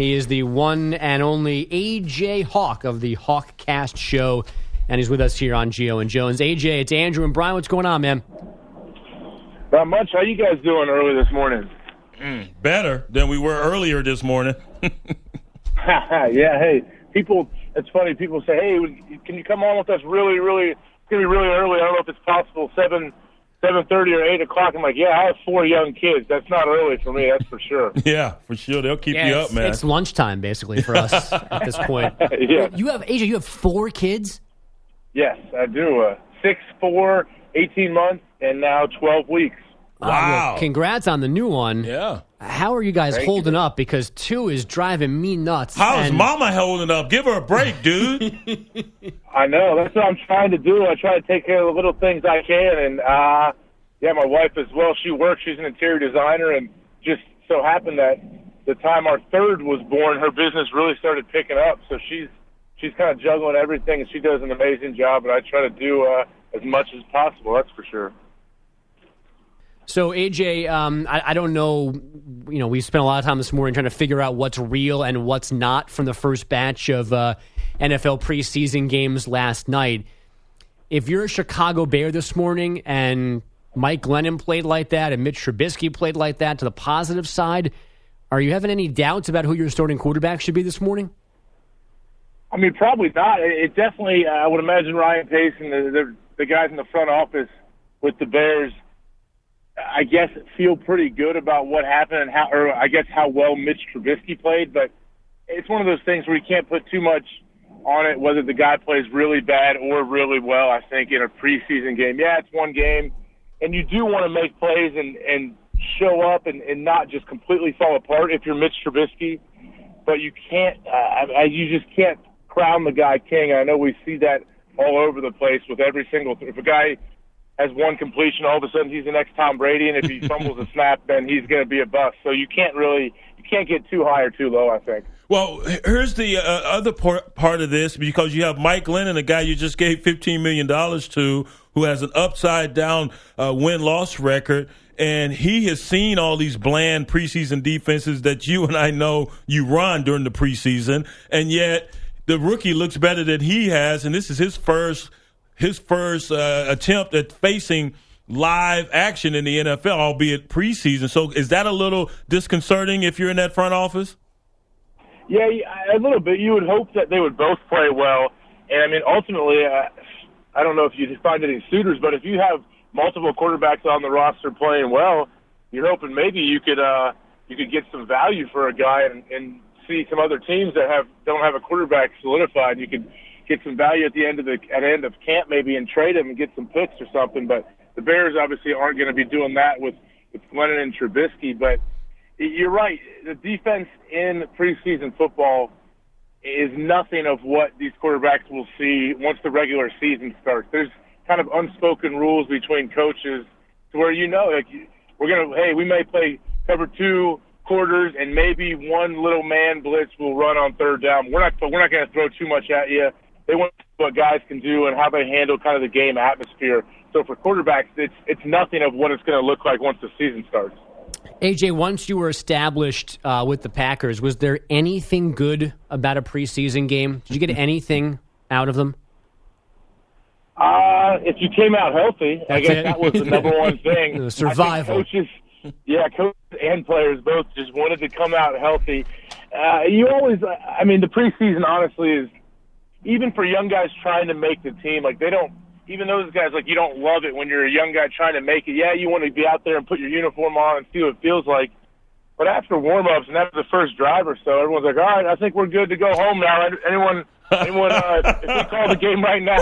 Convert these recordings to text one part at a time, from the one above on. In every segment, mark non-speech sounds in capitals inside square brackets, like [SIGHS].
He is the one and only AJ Hawk of the Hawkcast show and he's with us here on Gio and Jones. AJ, it's Andrew and Brian. What's going on, man? Not much. How you guys doing early this morning? Mm, better than we were earlier this morning. [LAUGHS] [LAUGHS] yeah. Hey, people. It's funny. People say, "Hey, can you come on with us really, really? It's gonna be really early. I don't know if it's possible. Seven, seven thirty or eight o'clock." I'm like, "Yeah, I have four young kids. That's not early for me. That's for sure." [LAUGHS] yeah, for sure. They'll keep yeah, you up, man. It's lunchtime basically for us [LAUGHS] at this point. [LAUGHS] yeah. You have Asia. You have four kids. Yes, I do. Uh, six, four, 18 months, and now 12 weeks. Wow. Uh, well, congrats on the new one. Yeah. How are you guys Thank holding you. up? Because two is driving me nuts. How's and... mama holding up? Give her a break, dude. [LAUGHS] I know. That's what I'm trying to do. I try to take care of the little things I can. And, uh, yeah, my wife as well. She works. She's an interior designer. And just so happened that the time our third was born, her business really started picking up. So she's she's kind of juggling everything, and she does an amazing job. And I try to do uh, as much as possible. That's for sure. So AJ, um, I, I, don't know. You know, we spent a lot of time this morning trying to figure out what's real and what's not from the first batch of uh, NFL preseason games last night. If you're a Chicago Bear this morning and Mike Glennon played like that and Mitch Trubisky played like that to the positive side, are you having any doubts about who your starting quarterback should be this morning? I mean, probably not. It definitely, uh, I would imagine Ryan Pace and the, the, the guys in the front office with the Bears, I guess, feel pretty good about what happened and how, or I guess how well Mitch Trubisky played. But it's one of those things where you can't put too much on it, whether the guy plays really bad or really well. I think in a preseason game, yeah, it's one game, and you do want to make plays and and show up and, and not just completely fall apart if you're Mitch Trubisky. But you can't, uh, you just can't crown the guy king. I know we see that all over the place with every single. If a guy has one completion, all of a sudden he's the next Tom Brady, and if he [LAUGHS] fumbles a snap, then he's going to be a bust. So you can't really, you can't get too high or too low. I think. Well, here's the uh, other part, part of this because you have Mike Glennon, a guy you just gave $15 million to, who has an upside down uh, win loss record. And he has seen all these bland preseason defenses that you and I know you run during the preseason. And yet, the rookie looks better than he has, and this is his first his first uh, attempt at facing live action in the NFL, albeit preseason. So, is that a little disconcerting if you're in that front office? Yeah, a little bit. You would hope that they would both play well, and I mean, ultimately, uh, I don't know if you find any suitors, but if you have multiple quarterbacks on the roster playing well, you're hoping maybe you could uh, you could get some value for a guy and, and see some other teams that have don't have a quarterback solidified. You could get some value at the end of the at end of camp maybe and trade him and get some picks or something. But the Bears obviously aren't going to be doing that with with Glennon and Trubisky. But you're right. The defense in preseason football is nothing of what these quarterbacks will see once the regular season starts. There's kind of unspoken rules between coaches to where you know, like we're gonna, hey, we may play cover two quarters, and maybe one little man blitz will run on third down. We're not we're not going to throw too much at you. They want to see what guys can do and how they handle kind of the game atmosphere. So for quarterbacks, it's it's nothing of what it's going to look like once the season starts. AJ, once you were established uh, with the Packers, was there anything good about a preseason game? Did you get [LAUGHS] anything out of them? Uh, if you came out healthy, That's I guess it. that was the number one [LAUGHS] thing. survival. coaches, yeah, coaches and players both just wanted to come out healthy. Uh, you always, I mean, the preseason honestly is even for young guys trying to make the team. Like they don't, even those guys, like you don't love it when you're a young guy trying to make it. Yeah, you want to be out there and put your uniform on and see what it feels like. But after warm-ups and after the first drive or so, everyone's like, "All right, I think we're good to go home now." Anyone, anyone, uh, if we [LAUGHS] call the game right now,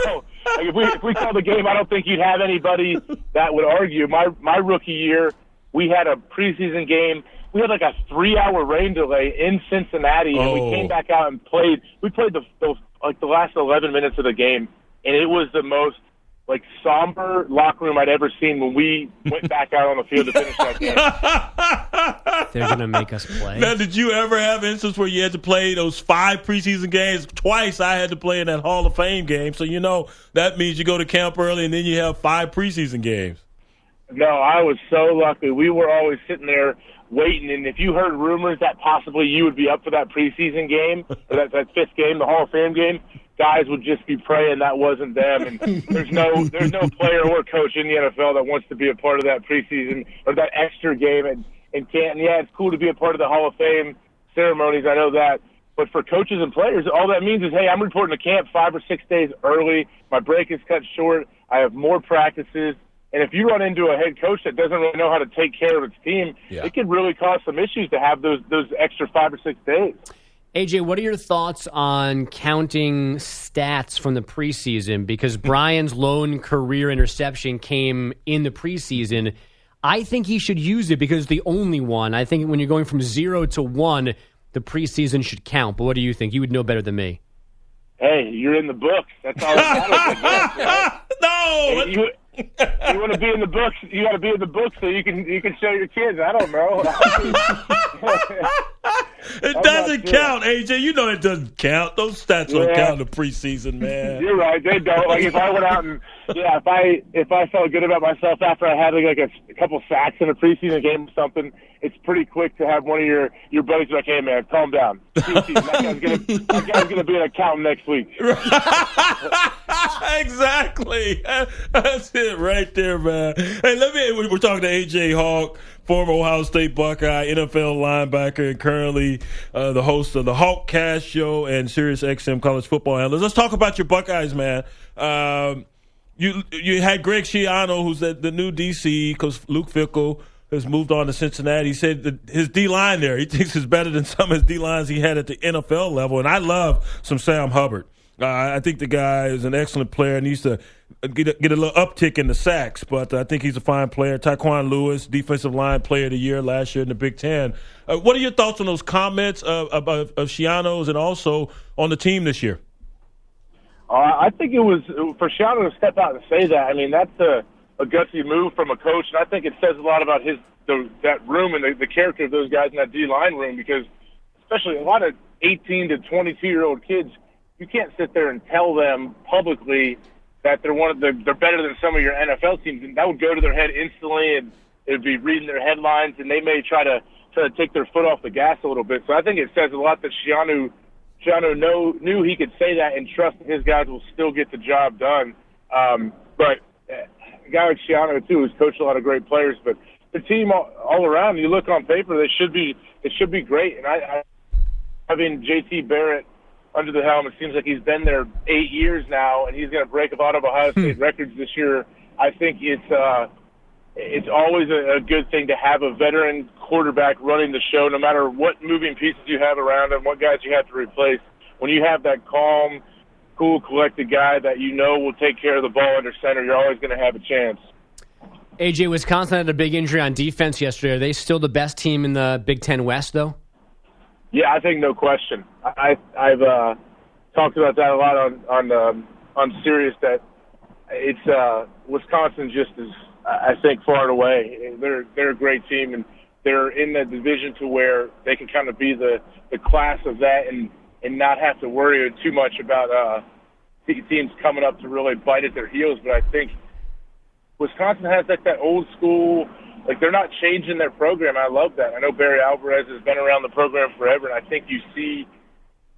like if we if we call the game, I don't think you'd have anybody that would argue. My my rookie year, we had a preseason game we had like a three hour rain delay in Cincinnati, and we Oh. came back out and played. We played the, the like the last eleven minutes of the game, and it was the most like somber locker room I'd ever seen when we went [LAUGHS] back out on the field to finish that game. [LAUGHS] They're going to make us play. Now, did you ever have instances where you had to play those five preseason games? Twice I had to play in that Hall of Fame game. So, you know, that means you go to camp early and then you have five preseason games. No, I was so lucky. We were always sitting there waiting, and if you heard rumors that possibly you would be up for that preseason game or that, that fifth game, the Hall of Fame game, guys would just be praying that wasn't them. And there's no there's no player or coach in the NFL that wants to be a part of that preseason or that extra game in, in Canton. Yeah, it's cool to be a part of the Hall of Fame ceremonies. I know that. But for coaches and players, all that means is, hey, I'm reporting to camp five or six days early. My break is cut short. I have more practices. And if you run into a head coach that doesn't really know how to take care of its team, Yeah. it could really cause some issues to have those those extra five or six days. AJ, what are your thoughts on counting stats from the preseason? Because [LAUGHS] Brian's lone career interception came in the preseason. I think he should use it because the only one. I think when you're going from zero to one, the preseason should count. But what do you think? You would know better than me. Hey, you're in the books. That's all that matters. I guess, right? [LAUGHS] no! Hey, you, [LAUGHS] you want to be in the books. You got to be in the books so you can you can show your kids. I don't know. [LAUGHS] it I'm doesn't sure. count, AJ. You know it doesn't count. Those stats don't count in the preseason, man. [LAUGHS] You're right. They don't. Like if I went out and yeah, if I if I felt good about myself after I had like a, a couple sacks in a preseason game or something, it's pretty quick to have one of your your buddies be like, "Hey man, calm down. Preseason, that guy's gonna that guy's gonna be an accountant next week." [LAUGHS] exactly. [LAUGHS] That's it right there, man. Hey, let me. We're talking to AJ Hawk, former Ohio State Buckeye, NFL linebacker, and currently uh, the host of the Hawkcast Show and Sirius XM College Football Analyst. Let's talk about your Buckeyes, man. Um, you you had Greg Schiano, who's the, the new DC, because Luke Fickell has moved on to Cincinnati. He said that his D line there, he thinks is better than some of his D lines he had at the NFL level. And I love some Sam Hubbard. Uh, I think the guy is an excellent player. Needs to get a, get a little uptick in the sacks, but I think he's a fine player. Tyquan Lewis, defensive line player of the year last year in the Big Ten. Uh, what are your thoughts on those comments of, of, of Schiano's and also on the team this year? Uh, I think it was for Schiano to step out and say that. I mean, that's a, a gutsy move from a coach, and I think it says a lot about his the, that room and the, the character of those guys in that D line room. Because especially a lot of 18 to 22 year old kids, you can't sit there and tell them publicly that they're one of the they're better than some of your NFL teams, and that would go to their head instantly, and it'd be reading their headlines, and they may try to try to take their foot off the gas a little bit. So I think it says a lot that Schiano Schiano know, knew he could say that and trust that his guys will still get the job done. Um, but a guy like Schiano too, who's coached a lot of great players, but the team all, all around, you look on paper, they should be it should be great. And I, I having JT Barrett under the helm, it seems like he's been there eight years now, and he's going to break a lot of Ohio State records this year. I think it's uh, it's always a, a good thing to have a veteran quarterback running the show, no matter what moving pieces you have around him, what guys you have to replace. When you have that calm, cool, collected guy that you know will take care of the ball under center, you're always going to have a chance. AJ, Wisconsin had a big injury on defense yesterday. Are they still the best team in the Big Ten West, though? Yeah, I think no question. I, I've uh, talked about that a lot on on um, on Sirius. That it's uh, Wisconsin just is, I think, far and away. They're they're a great team, and they're in the division to where they can kind of be the the class of that, and and not have to worry too much about uh, teams coming up to really bite at their heels. But I think Wisconsin has like that old school, like they're not changing their program. I love that. I know Barry Alvarez has been around the program forever, and I think you see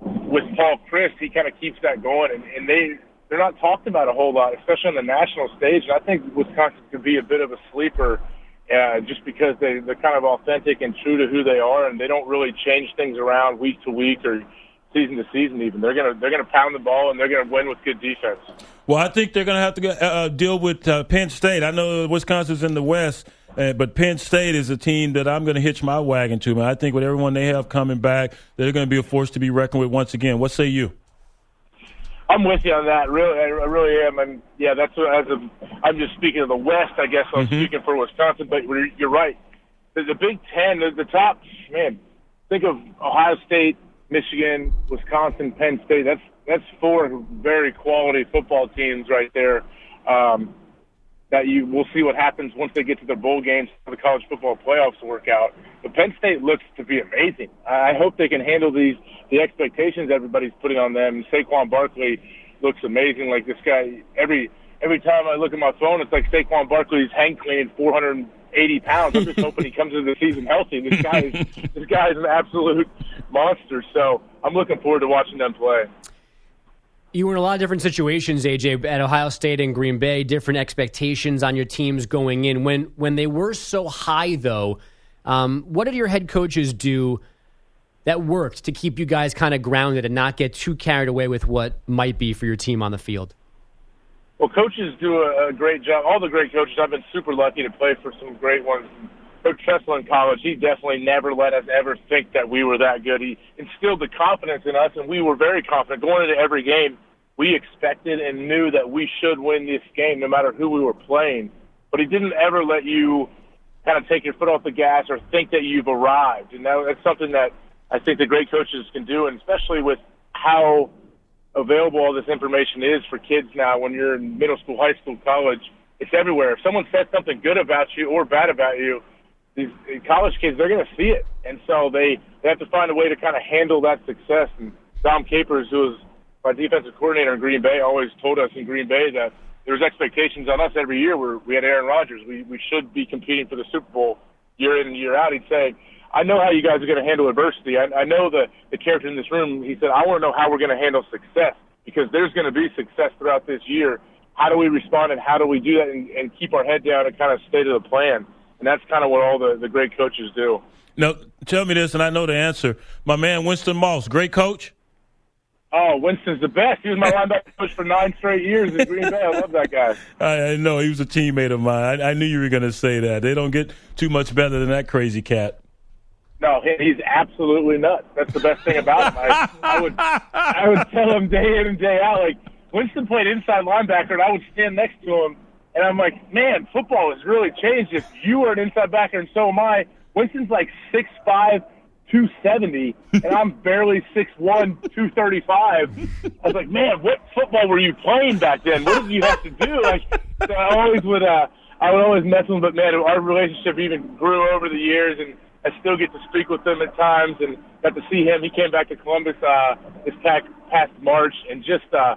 with Paul Chryst, he kind of keeps that going, and, and they they're not talked about a whole lot, especially on the national stage. And I think Wisconsin could be a bit of a sleeper. Uh, just because they, they're kind of authentic and true to who they are, and they don't really change things around week to week or season to season. Even they're gonna they're gonna pound the ball and they're gonna win with good defense. Well, I think they're to have to uh, deal with uh, Penn State. I know Wisconsin's in the West, uh, but Penn State is a team that I'm going to hitch my wagon to. Man, I think with everyone they have coming back, they're going to be a force to be reckoned with once again. What say you? I'm with you on that. Really, I really am. And yeah, that's what, as a, I'm just speaking of the West. I guess I'm speaking for Wisconsin, but you're you're right. the, the Big Ten, the, the top man. Think of Ohio State, Michigan, Wisconsin, Penn State. That's that's four very quality football teams right there. Um, that you will see what happens once they get to their bowl games, the college football playoffs work out. But Penn State looks to be amazing. I hope they can handle these the expectations everybody's putting on them. Saquon Barkley looks amazing. Like this guy, every every time I look at my phone, it's like Saquon Barkley's hang cleaning 480 pounds. I'm just [LAUGHS] hoping he comes into the season healthy. This guy is this guy is an absolute monster. So I'm looking forward to watching them play you were in a lot of different situations, AJ, at Ohio State and Green Bay, different expectations on your teams going in. When when they were so high, though, um, what did your head coaches do that worked to keep you guys kind of grounded and not get too carried away with what might be for your team on the field? Well, coaches do a, a great job. All the great coaches, I've been super lucky to play for some great ones Coach Tressel in college, he definitely never let us ever think that we were that good. He instilled the confidence in us, and we were very confident going into every game. We expected and knew that we should win this game, no matter who we were playing. But he didn't ever let you kind of take your foot off the gas or think that you've arrived. And that, that's something that I think the great coaches can do, and especially with how available all this information is for kids now when you're in middle school, high school, college. It's everywhere. If someone says something good about you or bad about you, these college kids, they're going to see it, and so they they have to find a way to kind of handle that success. And Dom Capers, who was my defensive coordinator in Green Bay, always told us in Green Bay that there was expectations on us every year. Where we had Aaron Rodgers, we we should be competing for the Super Bowl year in and year out. He'd say, "I know how you guys are going to handle adversity. I, I know the the character in this room." He said, "I want to know how we're going to handle success because there's going to be success throughout this year." How do we respond and how do we do that and, and keep our head down and kind of stay to the plan? And that's kind of what all the, the great coaches do. Now, tell me this, and I know the answer. My man Winston Moss, great coach. Oh, Winston's the best. He was my [LAUGHS] linebacker coach for nine straight years in Green Bay. I love that guy. [LAUGHS] I, I know he was a teammate of mine. I, I knew you were going to say that. They don't get too much better than that crazy cat. No, he's absolutely nuts. That's the best thing about him. I, I would, I would tell him day in and day out. Like Winston played inside linebacker, and I would stand next to him and I'm like, man, football has really changed. If you are an inside backer and so am I, Winston's like six five, two seventy, and I'm [LAUGHS] barely six one, two thirty five. I was like, man, what football were you playing back then? What did you have to do? Like, so I always would, uh, I would always mess with him, but man, our relationship even grew over the years, and I still get to speak with him at times, and got to see him. He came back to Columbus uh, this past, past March, and just uh,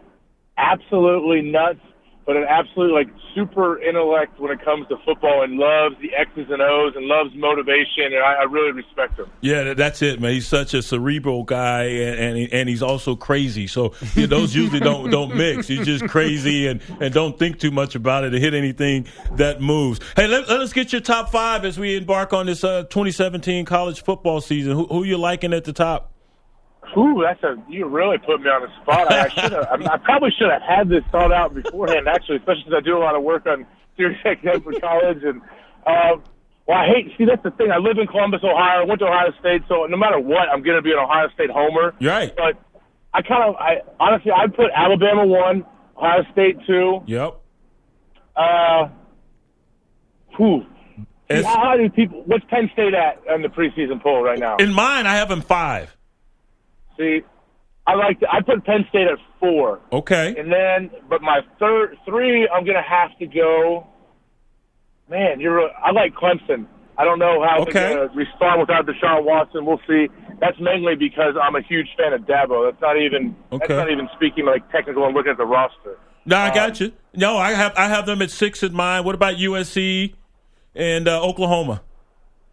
absolutely nuts but an absolute like super intellect when it comes to football and loves the X's and O's and loves motivation and I, I really respect him. Yeah, that's it, man. He's such a cerebral guy and and, and he's also crazy. So you know, those usually don't don't mix. He's just crazy and and don't think too much about it to hit anything that moves. Hey, let, let us get your top five as we embark on this uh, 2017 college football season. Who, who you liking at the top? Ooh, that's a you really put me on the spot. I, I should have. [LAUGHS] I, I probably should have had this thought out beforehand. Actually, especially since I do a lot of work on Sirius XM [LAUGHS] for college, and uh, well, I hate. See, that's the thing. I live in Columbus, Ohio. I went to Ohio State, so no matter what, I'm going to be an Ohio State homer. Right. But I kind of, I honestly, I'd put Alabama one, Ohio State two. Yep. Uh, whew. See, how, how do people? What's Penn State at in the preseason poll right now? In mine, I have them five. See, I like to, I put Penn State at four. Okay. And then, but my third three, I'm gonna have to go. Man, you're. I like Clemson. I don't know how okay. they're gonna respond without Deshaun Watson. We'll see. That's mainly because I'm a huge fan of Dabo. That's not even. Okay. That's not even speaking like technical and looking at the roster. No, I got um, you. No, I have I have them at six in mind. What about USC and uh, Oklahoma?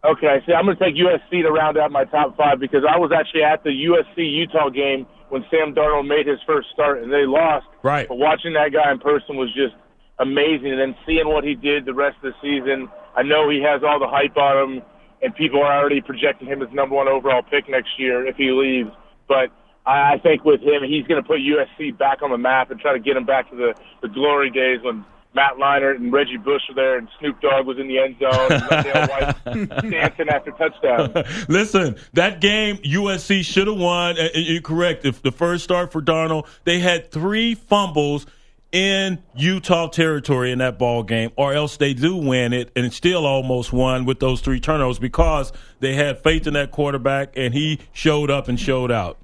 Okay, see, I'm going to take USC to round out my top five because I was actually at the USC Utah game when Sam Darnold made his first start and they lost. Right. But watching that guy in person was just amazing, and then seeing what he did the rest of the season, I know he has all the hype on him, and people are already projecting him as number one overall pick next year if he leaves. But I think with him, he's going to put USC back on the map and try to get him back to the the glory days when Matt Leinart and Reggie Bush were there, and Snoop Dogg was in the end zone, [LAUGHS] and White dancing after touchdown. [LAUGHS] Listen, that game USC should have won. Uh, uh, you're correct. If the first start for Darnold, they had three fumbles in Utah territory in that ball game, or else they do win it and still almost won with those three turnovers because they had faith in that quarterback and he showed up and showed out.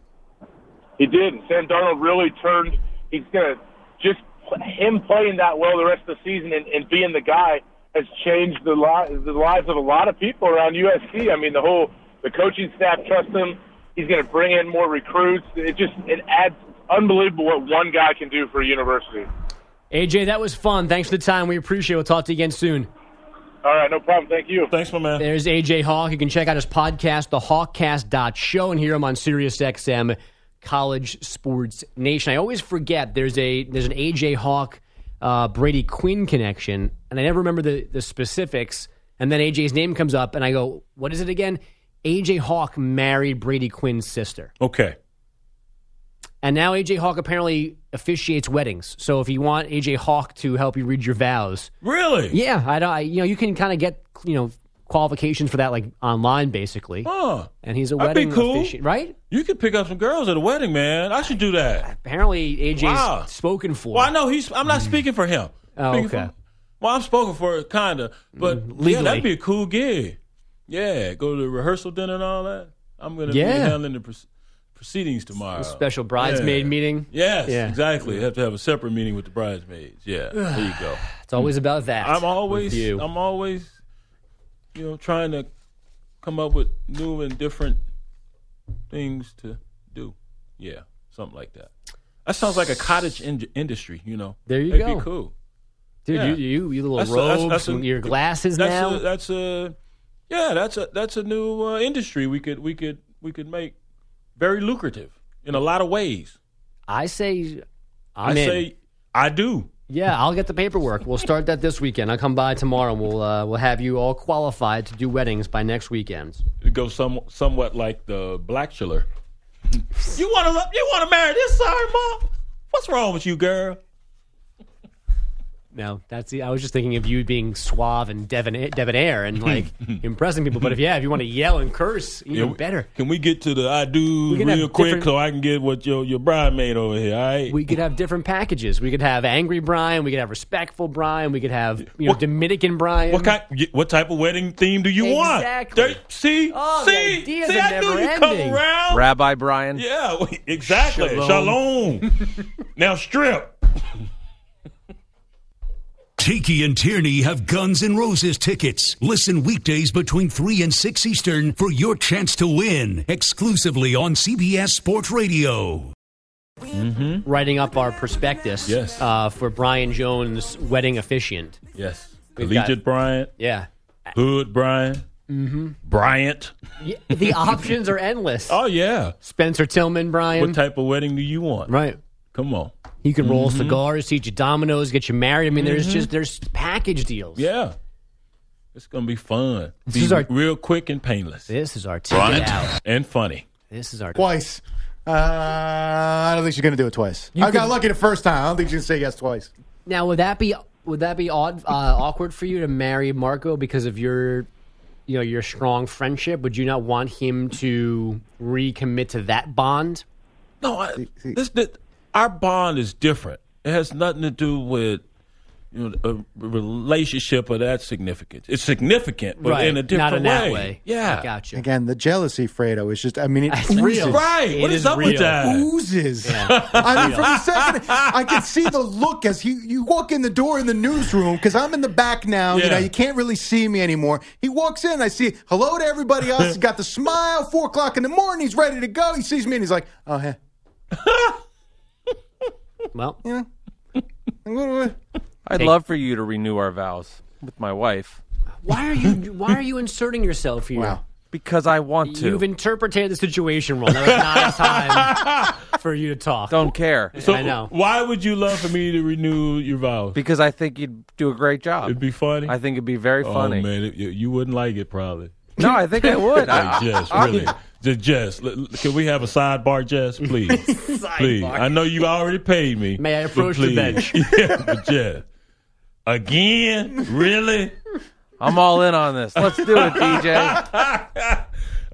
He did. Sam Darnold really turned. He's gonna just him playing that well the rest of the season and, and being the guy has changed the, li- the lives of a lot of people around USC. I mean, the whole the coaching staff trusts him. He's going to bring in more recruits. It just it adds unbelievable what one guy can do for a university. AJ, that was fun. Thanks for the time. We appreciate it. We'll talk to you again soon. All right, no problem. Thank you. Thanks, my man. There's AJ Hawk. You can check out his podcast, the Hawkcast.show, and hear him on SiriusXM College Sports Nation. I always forget there's a there's an AJ Hawk uh, Brady Quinn connection, and I never remember the the specifics. And then AJ's name comes up, and I go, "What is it again?" AJ Hawk married Brady Quinn's sister. Okay. And now AJ Hawk apparently officiates weddings. So if you want AJ Hawk to help you read your vows, Really? yeah, I don't. I, you know, you can kind of get you know qualifications for that like online, basically. Huh. And he's a That'd be wedding cool. officiant, right? You could pick up some girls at a wedding, man. I should do that. Uh, apparently, AJ's Wow. spoken for. Well, I know he's. I'm not mm. speaking for him. Oh, Speaking okay. for- well, I'm spoken for kinda, but mm, yeah, legally. that'd be a cool gig. Yeah, go to the rehearsal dinner and all that. I'm gonna Yeah. be handling the proce- proceedings tomorrow. Special bridesmaid Yeah. meeting. Yes, Yeah. exactly. have to have a separate meeting with the bridesmaids. Yeah, there you go. [SIGHS] It's always about that. I'm with always, you. I'm always, you know, trying to come up with new and different things to do. Yeah, something like that. That sounds like a cottage in- industry. You know, There you That'd go. Be cool. Dude, yeah. you, you, you little That's a- robes, that's- that's a- your glasses that's now. A, that's a, yeah, that's a that's a new uh, industry we could we could we could make very lucrative in a lot of ways. I say, i I'm in. say I do. Yeah, I'll get the paperwork. We'll start that this weekend. I'll come by tomorrow. and We'll uh, we'll have you all qualified to do weddings by next weekend. It goes some somewhat like the black chiller. you want to you want to marry this sorry mom? What's wrong with you, girl? No, that's the, I was just thinking of you being suave and debonair, debonair and [LAUGHS] like impressing people. But if yeah, if you want to yell and curse, even Yeah, better. Can we get to the I do real quick so I can get what your your made over here? All right. We could have different packages. We could have angry Brian. We could have respectful Brian. We could have you know What- Dominican Brian. what kind? What type of wedding theme do you want? Exactly. See, Oh, see, ideas see. are I knew never you come around. Rabbi Brian. Yeah, [LAUGHS] exactly. Shalom. Shalom. [LAUGHS] now strip. Tiki and Tierney have Guns N' Roses tickets. Listen weekdays between 3 and 6 Eastern for your chance to win exclusively on CBS Sports Radio. writing up our prospectus Yes. uh, for Brian Jones' wedding officiant. Yes. We've Collegiate got- Bryant, Yeah. Hood Bryant, mm-hmm. Bryant. Yeah, the options are endless. Oh yeah. Spencer Tillman, Brian. What type of wedding do you want? right. Come on. You can roll Mm-hmm. cigars, teach you dominoes, get you married. I mean, there's just there's package deals. Yeah. It's gonna be fun. This be is our- real quick and painless This is our ticket out. and funny. This is our Twice. Uh, I don't think she's going to do it twice. I got lucky the first time. I don't think she's going to say yes twice. Now, would that be would that be odd, uh, awkward for you to marry Marco because of your, you know, your strong friendship? Would you not want him to recommit to that bond? No, I, this, this our bond is different. It has nothing to do with you know a relationship of that significance. It's significant, but right, in a different not in way. that way. Yeah, I gotcha. Again, the jealousy, Fredo, is just, I mean, it It's oozes. real. right. It what is, is up real. with that? Oozes. [LAUGHS] I mean, from the second, I can see the look as he, you walk in the door in the newsroom because I'm in the back now. Yeah. You know, you can't really see me anymore. He walks in, I see hello to everybody else. He's got the smile. Four o'clock in the morning, he's ready to go. He sees me and he's like, "Oh, hey, [LAUGHS] Well, you know, what- what- I'd Hey. love for you to renew our vows with my wife why are you why are you inserting yourself here? wow." because I want to. You've interpreted the situation wrong. That was not a time [LAUGHS] for you to talk. Don't care So I know. Why would you love for me to renew your vows? because I think you'd do a great job. It'd be funny. I think it'd be very oh, funny. Oh man, it, you, you wouldn't like it probably. No, I think I would. [LAUGHS] Like I, Jess, I- really. Just Jess, l- l- can we have a sidebar, Jess, please? [LAUGHS] please. I know you already paid me. May I but approach the please. bench? [LAUGHS] yeah, but Jess. Again? Really? [LAUGHS] I'm all in on this. Let's do it, DJ.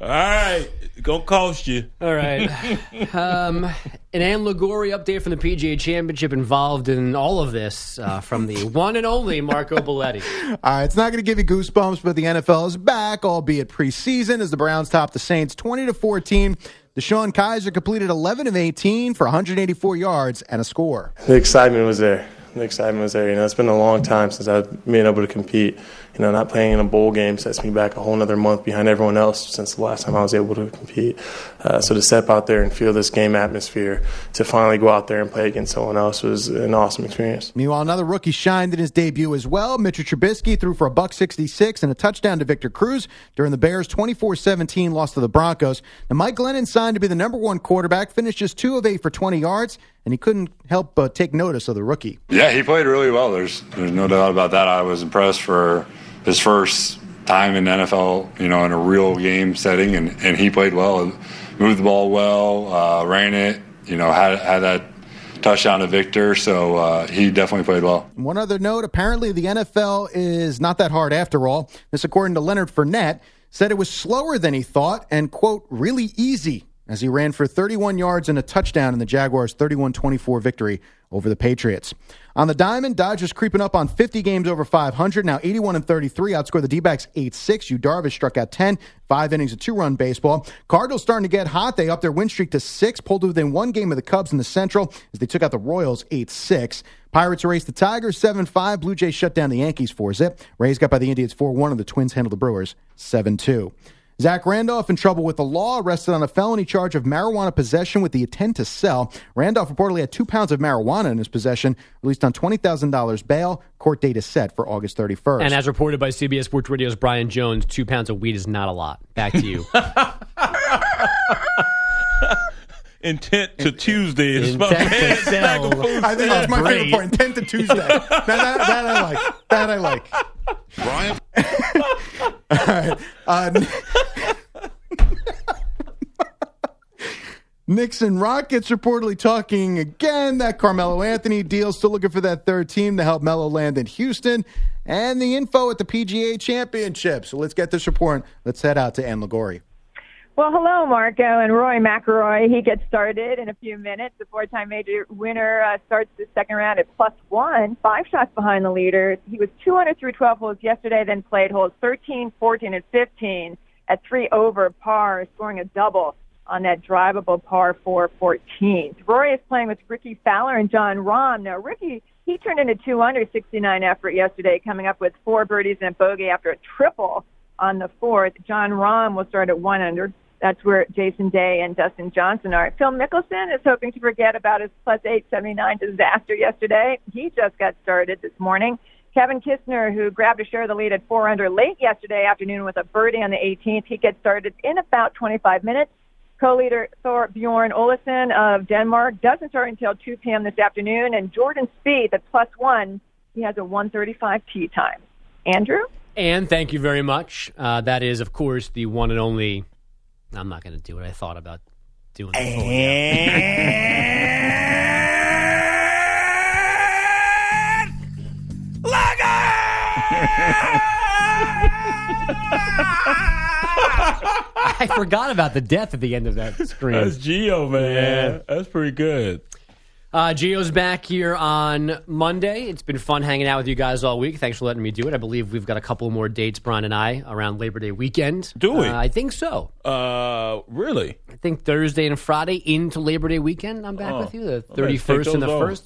All right. It's gonna cost you. All right. [LAUGHS] Um, An Ann Liguori update from the PGA Championship involved in all of this uh, from the one and only Marco Belletti. All right, it's not going to give you goosebumps, but the NFL is back, albeit preseason, as the Browns top the Saints 20 to 14. DeShone Kizer completed 11 of 18 for 184 yards and a score. The excitement was there. The excitement was there. You know, it's been a long time since I've been able to compete. You know, not playing in a bowl game sets me back a whole other month behind everyone else since the last time I was able to compete. Uh, so to step out there and feel this game atmosphere, to finally go out there and play against someone else was an awesome experience. Meanwhile, another rookie shined in his debut as well. Mitchell Trubisky threw for a buck 66 and a touchdown to Victor Cruz during the Bears' 24-17 loss to the Broncos. Now, Mike Glennon signed to be the number one quarterback, finished just two of eight for 20 yards, and he couldn't help but take notice of the rookie. Yeah, he played really well. There's there's no doubt about that. I was impressed for his first time in NFL, you know, in a real game setting, and, and he played well, moved the ball well, uh, ran it, you know, had had that touchdown to Victor, so uh, he definitely played well. One other note apparently, the NFL is not that hard after all. This, according to Leonard Fournette, said it was slower than he thought and, quote, really easy as he ran for 31 yards and a touchdown in the Jaguars' 31 24 victory over the Patriots. On the diamond, Dodgers creeping up on 50 games over 500, now 81 and 33, outscore the D backs 8 6. Yu Darvish struck out 10, five innings of two run baseball. Cardinals starting to get hot. They upped their win streak to six, pulled within one game of the Cubs in the Central as they took out the Royals 8 6. Pirates erased the Tigers 7 5. Blue Jays shut down the Yankees 4 zip. Rays got by the Indians 4 1, and the Twins handled the Brewers 7 2. Zach Randolph in trouble with the law, arrested on a felony charge of marijuana possession with the intent to sell. Randolph reportedly had two pounds of marijuana in his possession, released on $20,000 bail. Court date is set for August 31st. And as reported by CBS Sports Radio's Brian Jones, two pounds of weed is not a lot. Back to you. [LAUGHS] Intent to Tuesday is my man. Bag of food I think that's my Great. favorite part. Intent to Tuesday. that, that, that I like. That I like. Brian? [LAUGHS] All right. Uh, And Rockets reportedly talking again. That Carmelo Anthony deal. Still looking for that third team to help Melo land in Houston. And the info at the PGA Championship. So let's get this report. Let's head out to Ann Liguori. Well, hello, Marco and Rory McIlroy. He gets started in a few minutes. The four-time major winner uh, starts the second round at plus one, five shots behind the leader. He was 200 through 12 holes yesterday, then played holes 13, 14, and 15 at three over par, scoring a double on that drivable par 4 14. Rory is playing with Rickie Fowler and Jon Rahm. Now, Ricky, he turned in a 2 under 69 effort yesterday, coming up with four birdies and a bogey after a triple on the fourth. Jon Rahm will start at 1 under. That's where Jason Day and Dustin Johnson are. Phil Mickelson is hoping to forget about his plus 879 disaster yesterday. He just got started this morning. Kevin Kisner, who grabbed a share of the lead at 4 under late yesterday afternoon with a birdie on the 18th, he gets started in about 25 minutes. Co-leader Thorbjorn Olesen of Denmark doesn't start until 2 p.m. this afternoon, and Jordan Spieth at plus one, he has a 1:35 tee time. Andrew? And thank you very much. Uh, that is, of course, the one and only. I'm not going to do what I thought about doing. [LAUGHS] I forgot about the death at the end of that screen. That's Gio, man. Yeah. That's pretty good. Uh, Gio's back here on Monday. It's been fun hanging out with you guys all week. Thanks for letting me do it. I believe we've got a couple more dates, Brian and I, around Labor Day weekend. Do we? Uh, I think so. Uh, really? I think Thursday and Friday into Labor Day weekend. I'm back Oh. with you. The 31st and the 1st.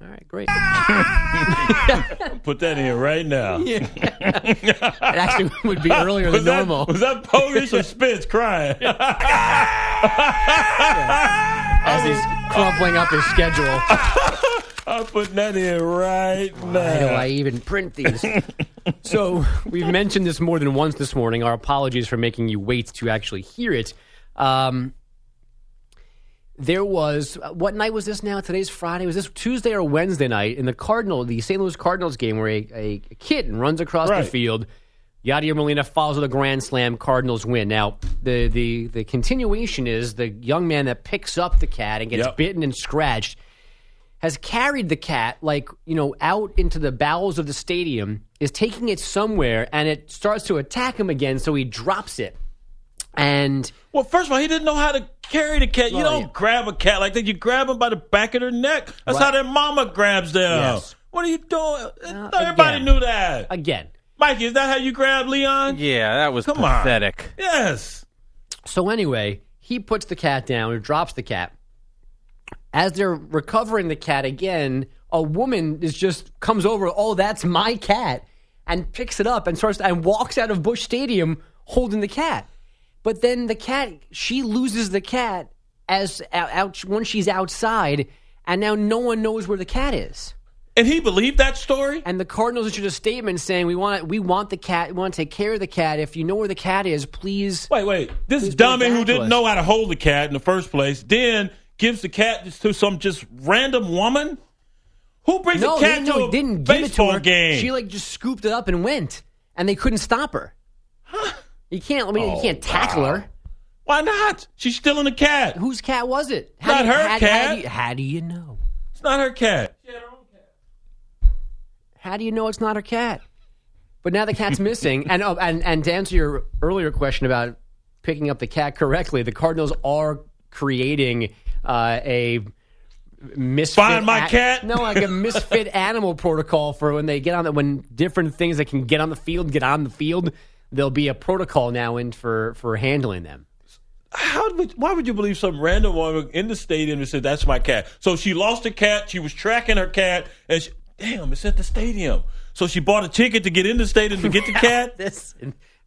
All right, great. [LAUGHS] Put that in right now. [LAUGHS] [LAUGHS] It actually would be earlier Was than that, normal. was that Polish or Spitz crying? as he's crumpling up his schedule. I'm putting that in right now. Why do I even print these? so we've mentioned this more than once this morning. Our apologies for making you wait to actually hear it. Um, there was what night was this now? Today's Friday. Was this Tuesday or Wednesday night in the Cardinal, the St. Louis Cardinals game, where a, a kitten runs across Right. the field. Yadier Molina falls with a grand slam. Cardinals win. Now the the the continuation is the young man that picks up the cat and gets Yep. bitten and scratched has carried the cat like you know out into the bowels of the stadium is taking it somewhere and it starts to attack him again so he drops it and Well, first of all, he didn't know how to carry the cat. you Well, don't yeah. grab a cat like that. You grab them by the back of their neck. That's Right. how their mama grabs them. Yes. What are you doing? Uh, everybody again. knew that. Again. Mikey, is that how you grab Leon? Yeah, that was Come on. pathetic. Yes. So anyway, he puts the cat down or drops the cat. As they're recovering the cat again, a woman is just comes over. Oh, that's my cat, and picks it up and starts and walks out of Busch Stadium holding the cat. But then the cat, she loses the cat as out, once she's outside, and now no one knows where the cat is. And he believed that story. And the Cardinals issued a statement saying, "We want we want the cat. We want to take care of the cat. If you know where the cat is, please." Wait, wait. This dummy who didn't know how to hold the cat in the first place then gives the cat to some just random woman. Who brings no, a cat to no, a didn't give it to baseball her. game? She like just scooped it up and went, and they couldn't stop her. You can't. I mean, you Oh, can't tackle wow. her. Why not? She's stealing the cat. Whose cat was it? Not do you- her how, cat. How do, you, how do you know? It's not her cat. Get on cat. How do you know it's not her cat? But now the cat's [LAUGHS] missing, and oh, and and to answer your earlier question about picking up the cat correctly, the Cardinals are creating uh, a misfit. Find my cat? No, like a [LAUGHS] misfit animal protocol for when they get on the when different things that can get on the field get on the field. There'll be a protocol now in for for handling them. How would, why would you believe some random woman in the stadium and said that's my cat? So she lost a cat. She was tracking her cat, and she, damn, it's at the stadium. So she bought a ticket to get in the stadium to get the [LAUGHS] cat. this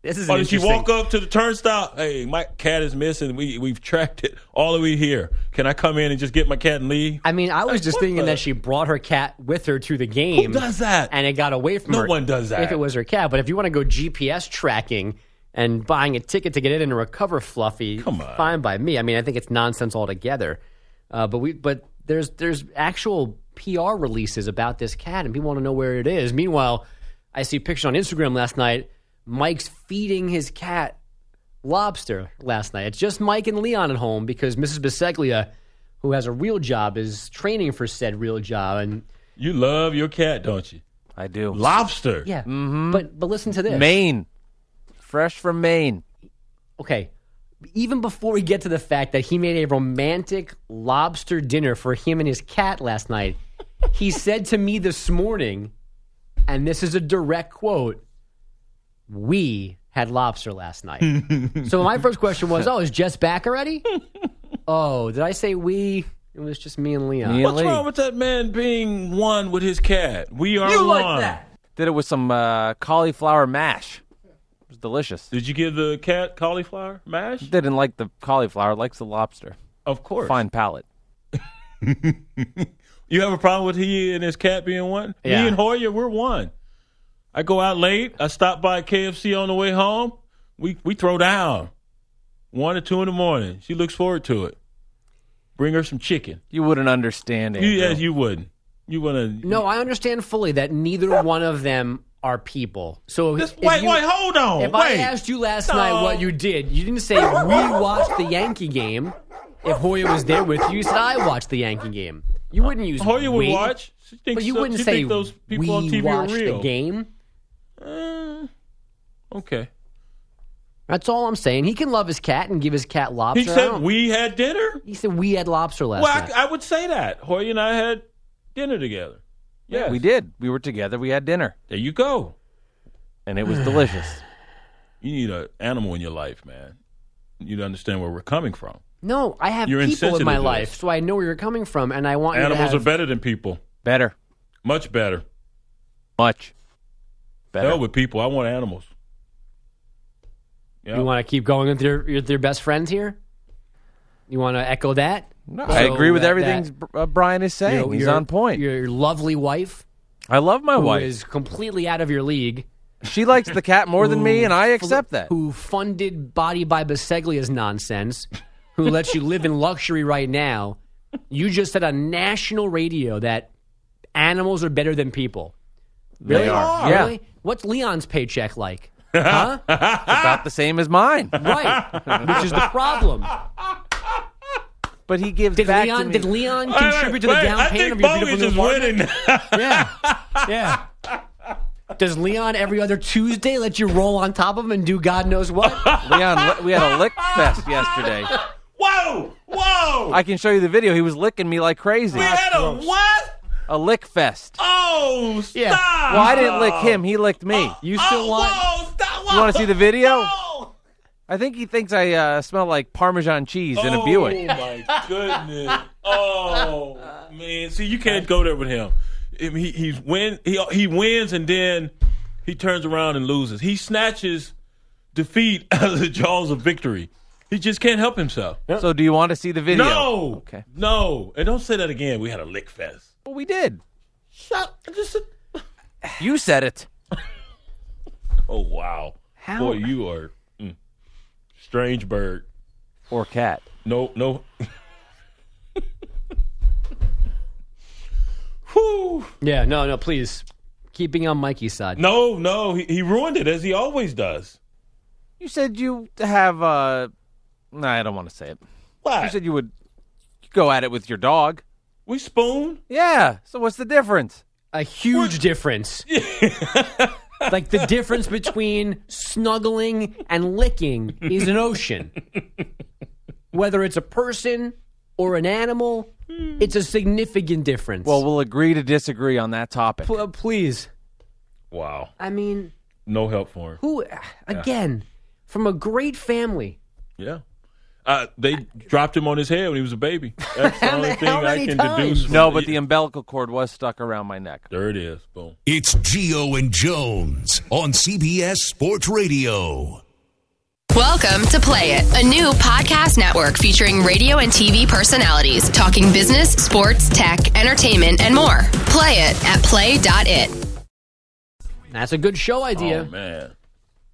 this is or did she walk up to the turnstile? Hey, my cat is missing. We we've tracked it all the way here. Can I come in and just get my cat and leave? I mean, I was Like, just thinking the- that she brought her cat with her to the game. Who does that? And it got away from No her. No one does that. If it was her cat. But if you want to go GPS tracking and buying a ticket to get in and recover Fluffy, Come on. fine by me. I mean, I think it's nonsense altogether. Uh, but we, but there's there's actual PR releases about this cat, and people want to know where it is. Meanwhile, I see pictures on Instagram last night. Mike's feeding his cat lobster last night. It's just Mike and Leon at home because Mrs. Biseglia, who has a real job, is training for said real job. And You love your cat, don't you? I do. Lobster. yeah, mm-hmm. but but listen to this. Maine. Fresh from Maine. Okay, even before we get to the fact that he made a romantic lobster dinner for him and his cat last night, he said to me this morning, and this is a direct quote: "We had lobster last night." so my first question was, "Oh, is Jess back already?" [LAUGHS] oh, did I say we? It was just me and Leon. Me and What's Lee. wrong with that man being one with his cat? We are You one. like that? Did it with some uh, cauliflower mash. It was delicious. Did you give the cat cauliflower mash? Didn't like the cauliflower, likes the lobster. Of course. Fine palate. [LAUGHS] You have a problem with he and his cat being one? Yeah. Me and Hoya, we're one. I go out late. I stop by KFC on the way home. We we throw down one or two in the morning. She looks forward to it. Bring her some chicken. You wouldn't understand it. You, yes, you wouldn't. You wouldn't. No, I understand fully that neither one of them are people. So This- if wait, you- wait, hold on. If I asked you last No. night what you did, you didn't say we watched the Yankee game. If Hoya was there with you, you said I watched the Yankee game. You wouldn't use Hoya would watch. She but you so- wouldn't she say those people we on TV are watched real. the game. Uh, okay. That's all I'm saying. He can love his cat and give his cat lobster. He said we had dinner. He said we had lobster last Well, night. I, I would say that Hoya and I had dinner together. Yes. We did. We were together. We had dinner, There you go. and it was delicious. [SIGHS] You need an animal in your life, man. You to understand where we're coming from. no, I have You're people in insensitive my to life, so I know where you're coming from, and I want you to Animals have- are better than people. Better. Much better. Much. Better. Hell with people. I want animals. Yeah. You want to keep going with your with your best friends here? You want to echo that? No, I agree with that- everything that- uh, Brian is saying. you know, He's your- on point. Your lovely wife, I love my who wife. is completely out of your league. She likes the cat more than me, and I fl- accept that. Who funded Body by Biseglia's nonsense? who lets you live in luxury right now? You just said on national radio that animals are better than people. Really? They are. Yeah. Really? What's Leon's paycheck like? [LAUGHS] Huh? About the same as mine. right. Which is the problem. But he gives Did back to Leon me. did Leon Wait, wait, contribute to the wait. down I payment think of your Bogus beautiful is new winning. apartment? [LAUGHS] Yeah. Yeah. Does Leon every other Tuesday let you roll on top of him and do God knows what? [LAUGHS] Leon, we had a lick fest yesterday. Whoa! Whoa! I can show you the video. He was licking me like crazy. we had a what? A lick fest. Oh, stop! Yeah. Well, I didn't lick him. He licked me. You still oh, want? Whoa, stop! You want to see the video? No! I think he thinks I uh, smell like Parmesan cheese in a Buick. Oh my goodness! Oh man, see, you can't go there with him. I mean, He he's win he he wins and then he turns around and loses. He snatches defeat [LAUGHS] out of the jaws of victory. He just can't help himself. So, do you want to see the video? No, Okay. no, and don't say that again. We had a lick fest. Well, we did. Shut. Just. You said it. [LAUGHS] Oh wow, How- boy, you are mm, strange bird. Or cat. No, no. [LAUGHS] Whew. Yeah, no, no, please. Keeping on Mikey's side. No, no, he, he ruined it as he always does. You said you have. Uh, nah, I don't want to say it. Why? You said you would go at it with your dog. We spoon. Yeah. So what's the difference? A huge difference. [LAUGHS] like the difference between snuggling and licking is an ocean. Whether it's a person or an animal, it's a significant difference. Well, we'll agree to disagree on that topic. P- uh, please. Wow, I mean, no help for him. who again from a great family. Yeah. Uh, they dropped him on his head when he was a baby. That's the How only thing I many can times? deduce. from No, but the umbilical cord was stuck around my neck. there it is. Boom. It's Gio and Jones on CBS Sports Radio. Welcome to Play It, a new podcast network featuring radio and TV personalities talking business, sports, tech, entertainment, and more. Play it at play.it. That's a good show idea. Oh man,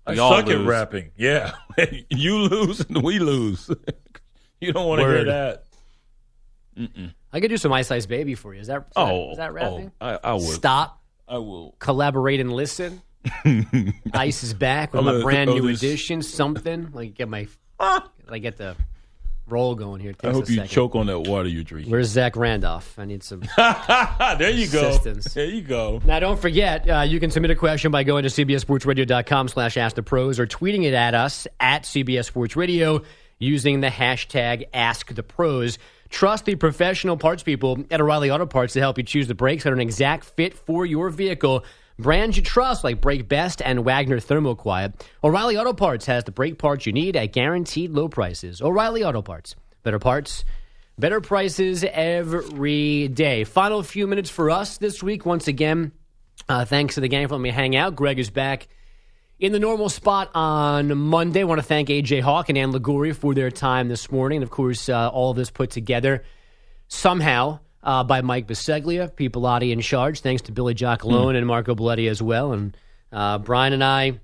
I We all suck at rapping. Yeah, [LAUGHS] you lose and we lose. [LAUGHS] you don't want to hear Word. that. I could do some Ice Ice Baby for you. Is that, is that- Oh, is that oh, rapping? oh, I, I will. Stop, I will. collaborate, and listen. [LAUGHS] Ice is back with I'm my brand new edition. Something like get my, ah. like get the roll going here. I hope you second. choke on that water you drink. Where's Zach Randolph? I need some. [LAUGHS] there you go. Assistance. There you go. Now, don't forget, uh, you can submit a question by going to cbssportsradio.com slash ask the pros or tweeting it at us at CBS Sports Radio using the hashtag Ask the Pros. Trust the professional parts people at O'Reilly Auto Parts to help you choose the brakes that are an exact fit for your vehicle. Brands you trust like Brake Best and Wagner Thermoquiet. O'Reilly Auto Parts has the brake parts you need at guaranteed low prices. O'Reilly Auto Parts. Better parts, better prices every day. Final few minutes for us this week. Once again, uh, thanks to the gang for letting me hang out. Greg is back in the normal spot on Monday. I want to thank AJ Hawk and Ann Liguori for their time this morning. And of course, uh, all of this put together somehow uh, by Mike Biseglia, Peopleati in charge. Thanks to Billy Giacalone and Marco Belletti as well. And uh, Brian and I,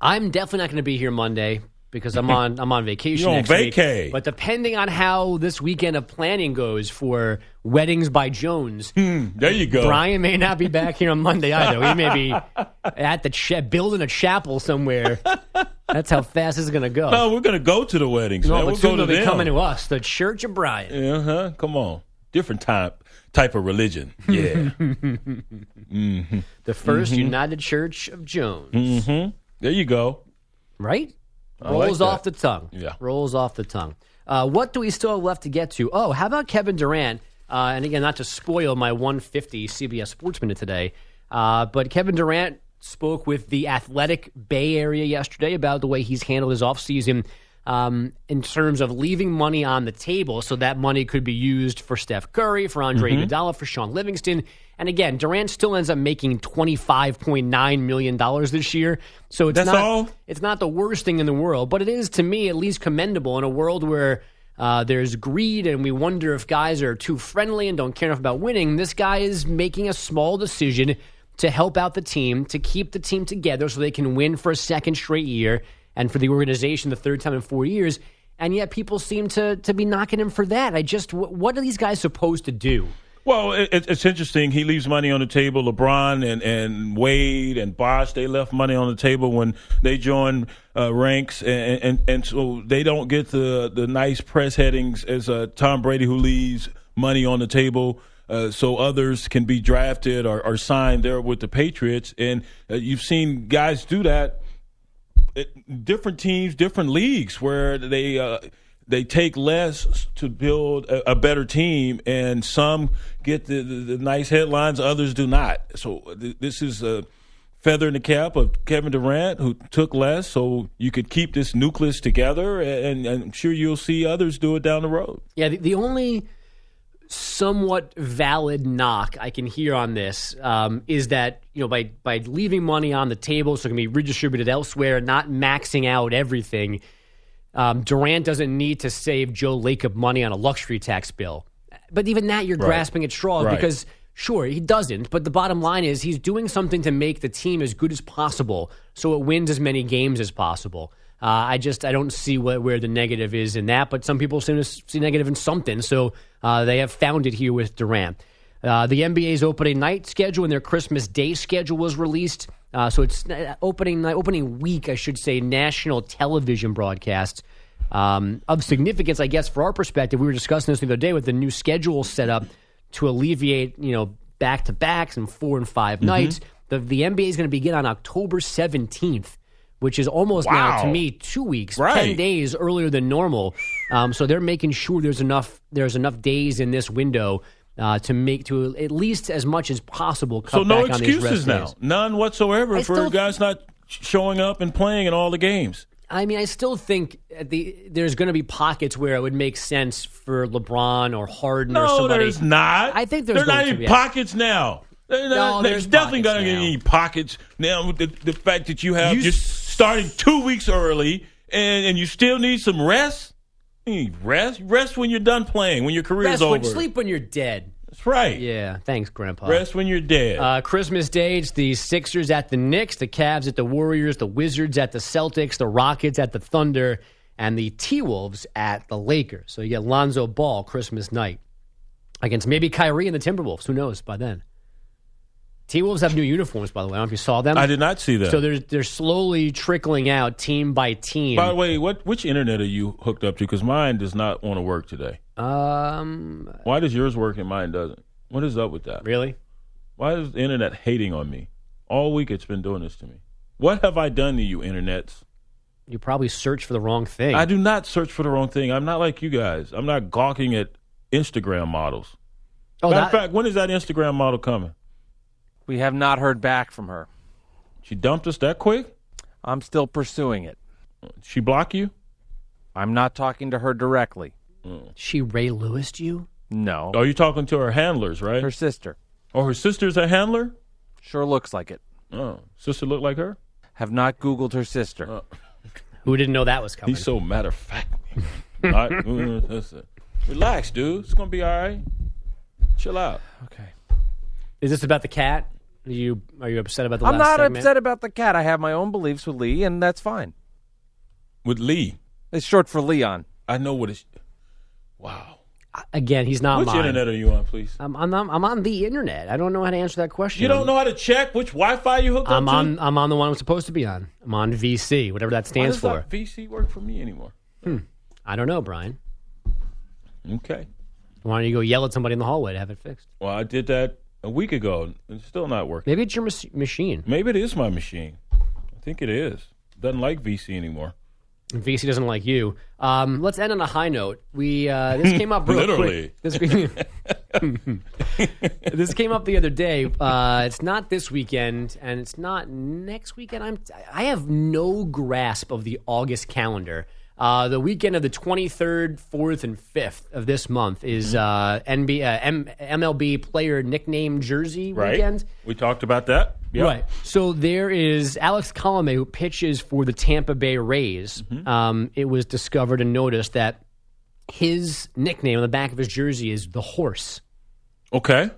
I'm definitely not going to be here Monday because I'm on I'm on vacation. [LAUGHS] You're on next week. But depending on how this weekend of planning goes for weddings by Jones, There you go. Brian may not be back here on Monday [LAUGHS] either. He may be at the cha- building a chapel somewhere. That's how fast this is going to go. No, we're gonna go to the weddings. No, man. but we'll soon go they'll to be them. coming to us, the Church of Brian. Uh huh. Come on. Different type type of religion. Yeah. [LAUGHS] The 1st United Church of Jones. mm-hmm. There you go. Right? I like Rolls that. off the tongue. Yeah. Rolls off the tongue. Uh, what do we still have left to get to? Oh, how about Kevin Durant? Uh, and again, not to spoil my 150 CBS Sports Minute today, uh, but Kevin Durant spoke with the Athletic Bay Area yesterday about the way he's handled his offseason um, in terms of leaving money on the table so that money could be used for Steph Curry, for Andre Mm-hmm. Iguodala, for Shaun Livingston. And again, Durant still ends up making $25.9 million this year. So it's That's not, all? it's not the worst thing in the world, but it is to me at least commendable in a world where uh, there's greed and we wonder if guys are too friendly and don't care enough about winning. This guy is making a small decision to help out the team, to keep the team together so they can win for a second straight year and for the organization the third time in four years. And yet people seem to, to be knocking him for that. I just, what are these guys supposed to do? Well, it, it- it's interesting. He leaves money on the table. LeBron and, and Wade and Bosh, they left money on the table when they joined uh, ranks, and, and and so they don't get the the nice press headings as uh, Tom Brady, who leaves money on the table. Uh, so others can be drafted or, or signed there with the Patriots, and uh, you've seen guys do that at different teams, different leagues, where they uh, they take less to build a, a better team, and some get the, the, the nice headlines, others do not. So th- this is a feather in the cap of Kevin Durant, who took less, so you could keep this nucleus together, and, and I'm sure you'll see others do it down the road. Yeah, the, the only somewhat valid knock I can hear on this um, is that you know by by leaving money on the table so it can be redistributed elsewhere, not maxing out everything. Um, Durant doesn't need to save Joe Lacob money on a luxury tax bill, but even that you're Right. grasping at straws Right. because sure he doesn't, but the bottom line is he's doing something to make the team as good as possible so it wins as many games as possible. Uh, I just I don't see what, where the negative is in that, but some people seem to see negative in something, so uh, they have found it here with Durant. Uh, the NBA's opening night schedule and their Christmas Day schedule was released, uh, so it's uh, opening night, opening week, I should say, national television broadcasts um, of significance, I guess, for our perspective. We were discussing this the other day with the new schedule set up to alleviate, you know, back to backs and four and 5 Mm-hmm. nights. The the NBA is going to begin on October seventeenth, which is almost now to me two weeks, ten days earlier than normal. Um, so they're making sure there's enough there's enough days in this window. Uh, to make to at least as much as possible. Cut So no back on these excuses rest now, days. none whatsoever I for still- guys not showing up and playing in all the games. I mean, I still think the there's going to be pockets where it would make sense for LeBron or Harden or No, somebody. there's not. I think there's They're not to in pockets now. They're No, not- there's definitely pockets going to be any pockets now. With the, the fact that you have You are starting two weeks early and, and you still need some rest. You need rest. Rest when you're done playing. When your career is over. when, sleep when you're dead. That's right. Yeah, thanks, Grandpa. Rest when you're dead. Uh, Christmas Day, it's the Sixers at the Knicks, the Cavs at the Warriors, the Wizards at the Celtics, the Rockets at the Thunder, and the T Wolves at the Lakers. So you get Lonzo Ball Christmas night against maybe Kyrie and the Timberwolves. Who knows by then? T Wolves have new uniforms, by the way. I don't know if you saw them. I did not see them. So they're they're slowly trickling out team by team. By the way, what which internet are you hooked up to? Because mine does not want to work today. um, Why does yours work and mine doesn't? What is up with that? really? Why is the internet hating on me? All week it's been doing this to me. What have I done to you, internets? You probably search for the wrong thing. I do not search for the wrong thing. I'm not like you guys. I'm not gawking at Instagram models. Oh, Matter that- of fact, when is that Instagram model coming? We have not heard back from her. She dumped us that quick? I'm still pursuing it. She block you? I'm not talking to her directly. She Ray Lewis you? No. Oh, you talking to her handlers, right? Her sister. Oh, her sister's a handler? Sure looks like it. Oh, sister look like her? Have not Googled her sister. [LAUGHS] Who didn't know that was coming? He's so matter of fact. [LAUGHS] Not- mm, that's it. Relax, dude. It's gonna be all right. Chill out. Okay. Is this about the cat? Are you are you upset about the I'm last not segment? upset about the cat. I have my own beliefs with Lee, and that's fine. With Lee. It's short for Leon. I know what it's. Wow. Again, he's not Which mine. internet are you on, please? I'm, I'm, I'm on the internet. I don't know how to answer that question. You don't know how to check which Wi-Fi you hook I'm up on. to. I'm on the one I'm supposed to be on. I'm on VC, whatever that Why stands does for. that VC work for me anymore? Hmm. I don't know, Brian. Okay. Why don't you go yell at somebody in the hallway to have it fixed? Well, I did that a week ago. It's still not working. Maybe it's your mas- machine. Maybe it is my machine. I think it is. Doesn't like VC anymore. VC doesn't like you. Um, let's end on a high note. We uh, this [LAUGHS] came up real Literally. quick. This, [LAUGHS] this came up the other day. Uh, it's not this weekend, and it's not next weekend. I'm I have no grasp of the August calendar. Uh, the weekend of the 23rd, 4th, and 5th of this month is uh, NB, uh, M- MLB player nickname jersey Right. weekend. We talked about that. Yep. Right. So there is Alex Colome who pitches for the Tampa Bay Rays. Mm-hmm. Um, it was discovered and noticed that his nickname on the back of his jersey is the horse. Okay.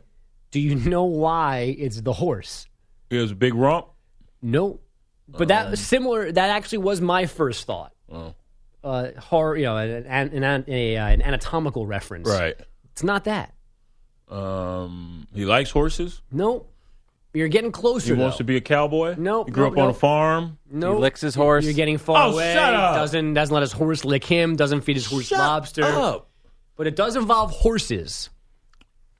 Do you know why it's the horse? It was a big rump. No. But that similar. That actually was my first thought. Oh. Uh, horror, you know, an, an, an, a, uh, an anatomical reference. Right. It's not that. Um, he likes horses. No. You're getting closer. He wants to be a cowboy. No, He grew no, up on no. a farm. No, He licks his horse. You're getting far Oh, away. shut up. Doesn't doesn't let his horse lick him. Doesn't feed his horse Shut lobster. up. But it does involve horses.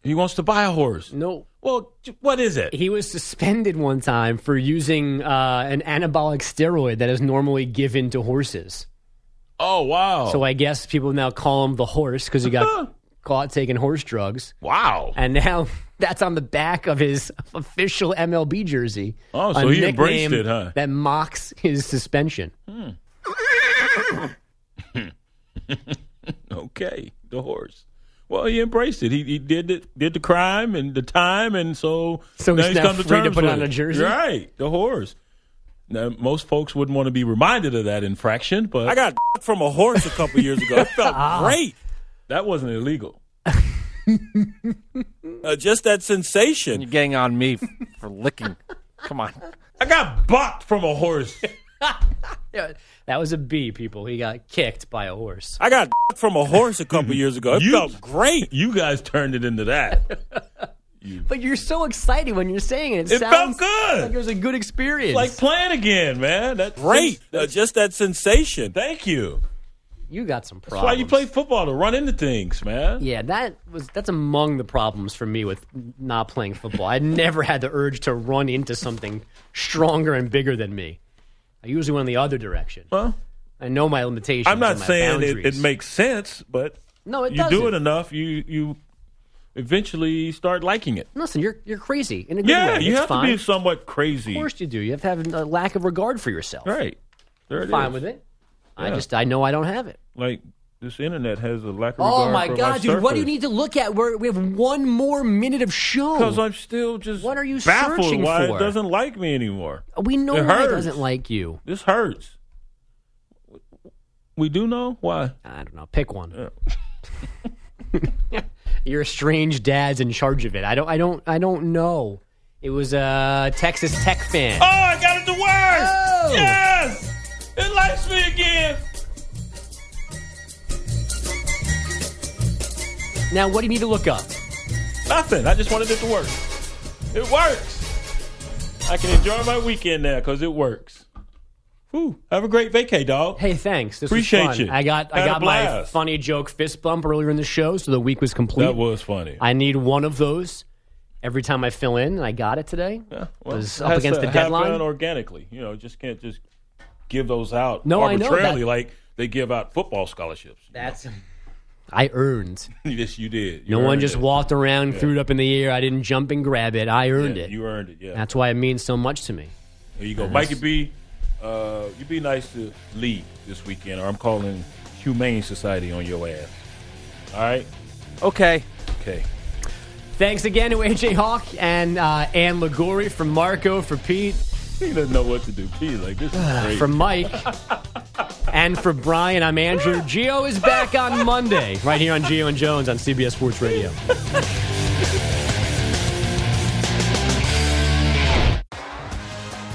He wants to buy a horse. No. Well, what is it? He was suspended one time for using uh, an anabolic steroid that is normally given to horses. Oh wow! So I guess people now call him the horse because he got [LAUGHS] caught taking horse drugs. Wow! And now [LAUGHS] that's on the back of his [LAUGHS] official MLB jersey. Oh, so he embraced it, huh? That mocks his suspension. Hmm. okay, the horse. Well, he embraced it. He, he did it, did the crime and the time, and so So he's now now come to free to terms put with on it. a jersey? Right, the horse. Now, most folks wouldn't want to be reminded of that infraction, but I got [LAUGHS] from a horse a couple years ago. It felt [LAUGHS] great. that wasn't illegal. Uh, just that sensation. You're getting on me f- for licking. Come on. I got bucked from a horse. [LAUGHS] That was a B, people. He got kicked by a horse. I got from a horse a couple years ago. It You- felt great. You guys turned it into that. But you're so excited when you're saying it. It, It sounds felt good. like it was a good experience. like playing again, man. That's Great. Uh, That's, just that sensation. thank you. you got some That's problems. why you play football to run into things, man. Yeah, that was that's among the problems for me with not playing football. I never had the urge to run into something stronger and bigger than me. I usually went in the other direction. Well, I know my limitations. I'm not and my saying it, it makes sense, but No, it you do doesn't. it enough, you you eventually start liking it. Listen, you're you're crazy in a good Yeah, way. you It's have fine. to be somewhat crazy. Of course you do. You have to have a lack of regard for yourself. Right. There it Fine is. with it. I just I know I don't have it. Like this internet has a lack of Oh regard Oh my god, dude! What do you need to look at? We're, we have one more minute of show. Because I'm still just What are you baffled searching why for? it doesn't like me anymore. we know it why it hurts. doesn't like you. This hurts. We do know why. I don't know. Pick one. [LAUGHS] Your strange dad's in charge of it. I don't. I don't. I don't know. It was a Texas Tech fan. Oh, I got it to work! Oh! Yes! It likes me again! Now, what do you need to look up? Nothing. I just wanted it to work. It works. I can enjoy my weekend now because it works. Whew. Have a great vacay, dog. Hey, thanks. This Appreciate you. I got. I Had a got my funny joke fist bump earlier in the show, so the week was complete. That was funny. I need one of those every time I fill in, and I got it today. Yeah, it was up against the deadline. organically. You know, just can't just give those out No, I know arbitrarily that- like they give out football scholarships. That's. [LAUGHS] I earned. [LAUGHS] yes, you did. You No one just it. walked around, Yeah. threw it up in the air. I didn't jump and grab it. I earned Yeah, it. You earned it. Yeah. That's why it means so much to me. There you go. Mikey B. Uh, you be nice to Lee this weekend, or I'm calling Humane Society on your ass. All right. Okay. Okay. Thanks again to AJ Hawk and uh, Ann Liguori from Marco for Pete. He doesn't know what to do. Pete, like, this is great. from Mike. and for Brian, I'm Andrew. Gio is back on Monday, right here on Gio and Jones on CBS Sports Radio. [LAUGHS]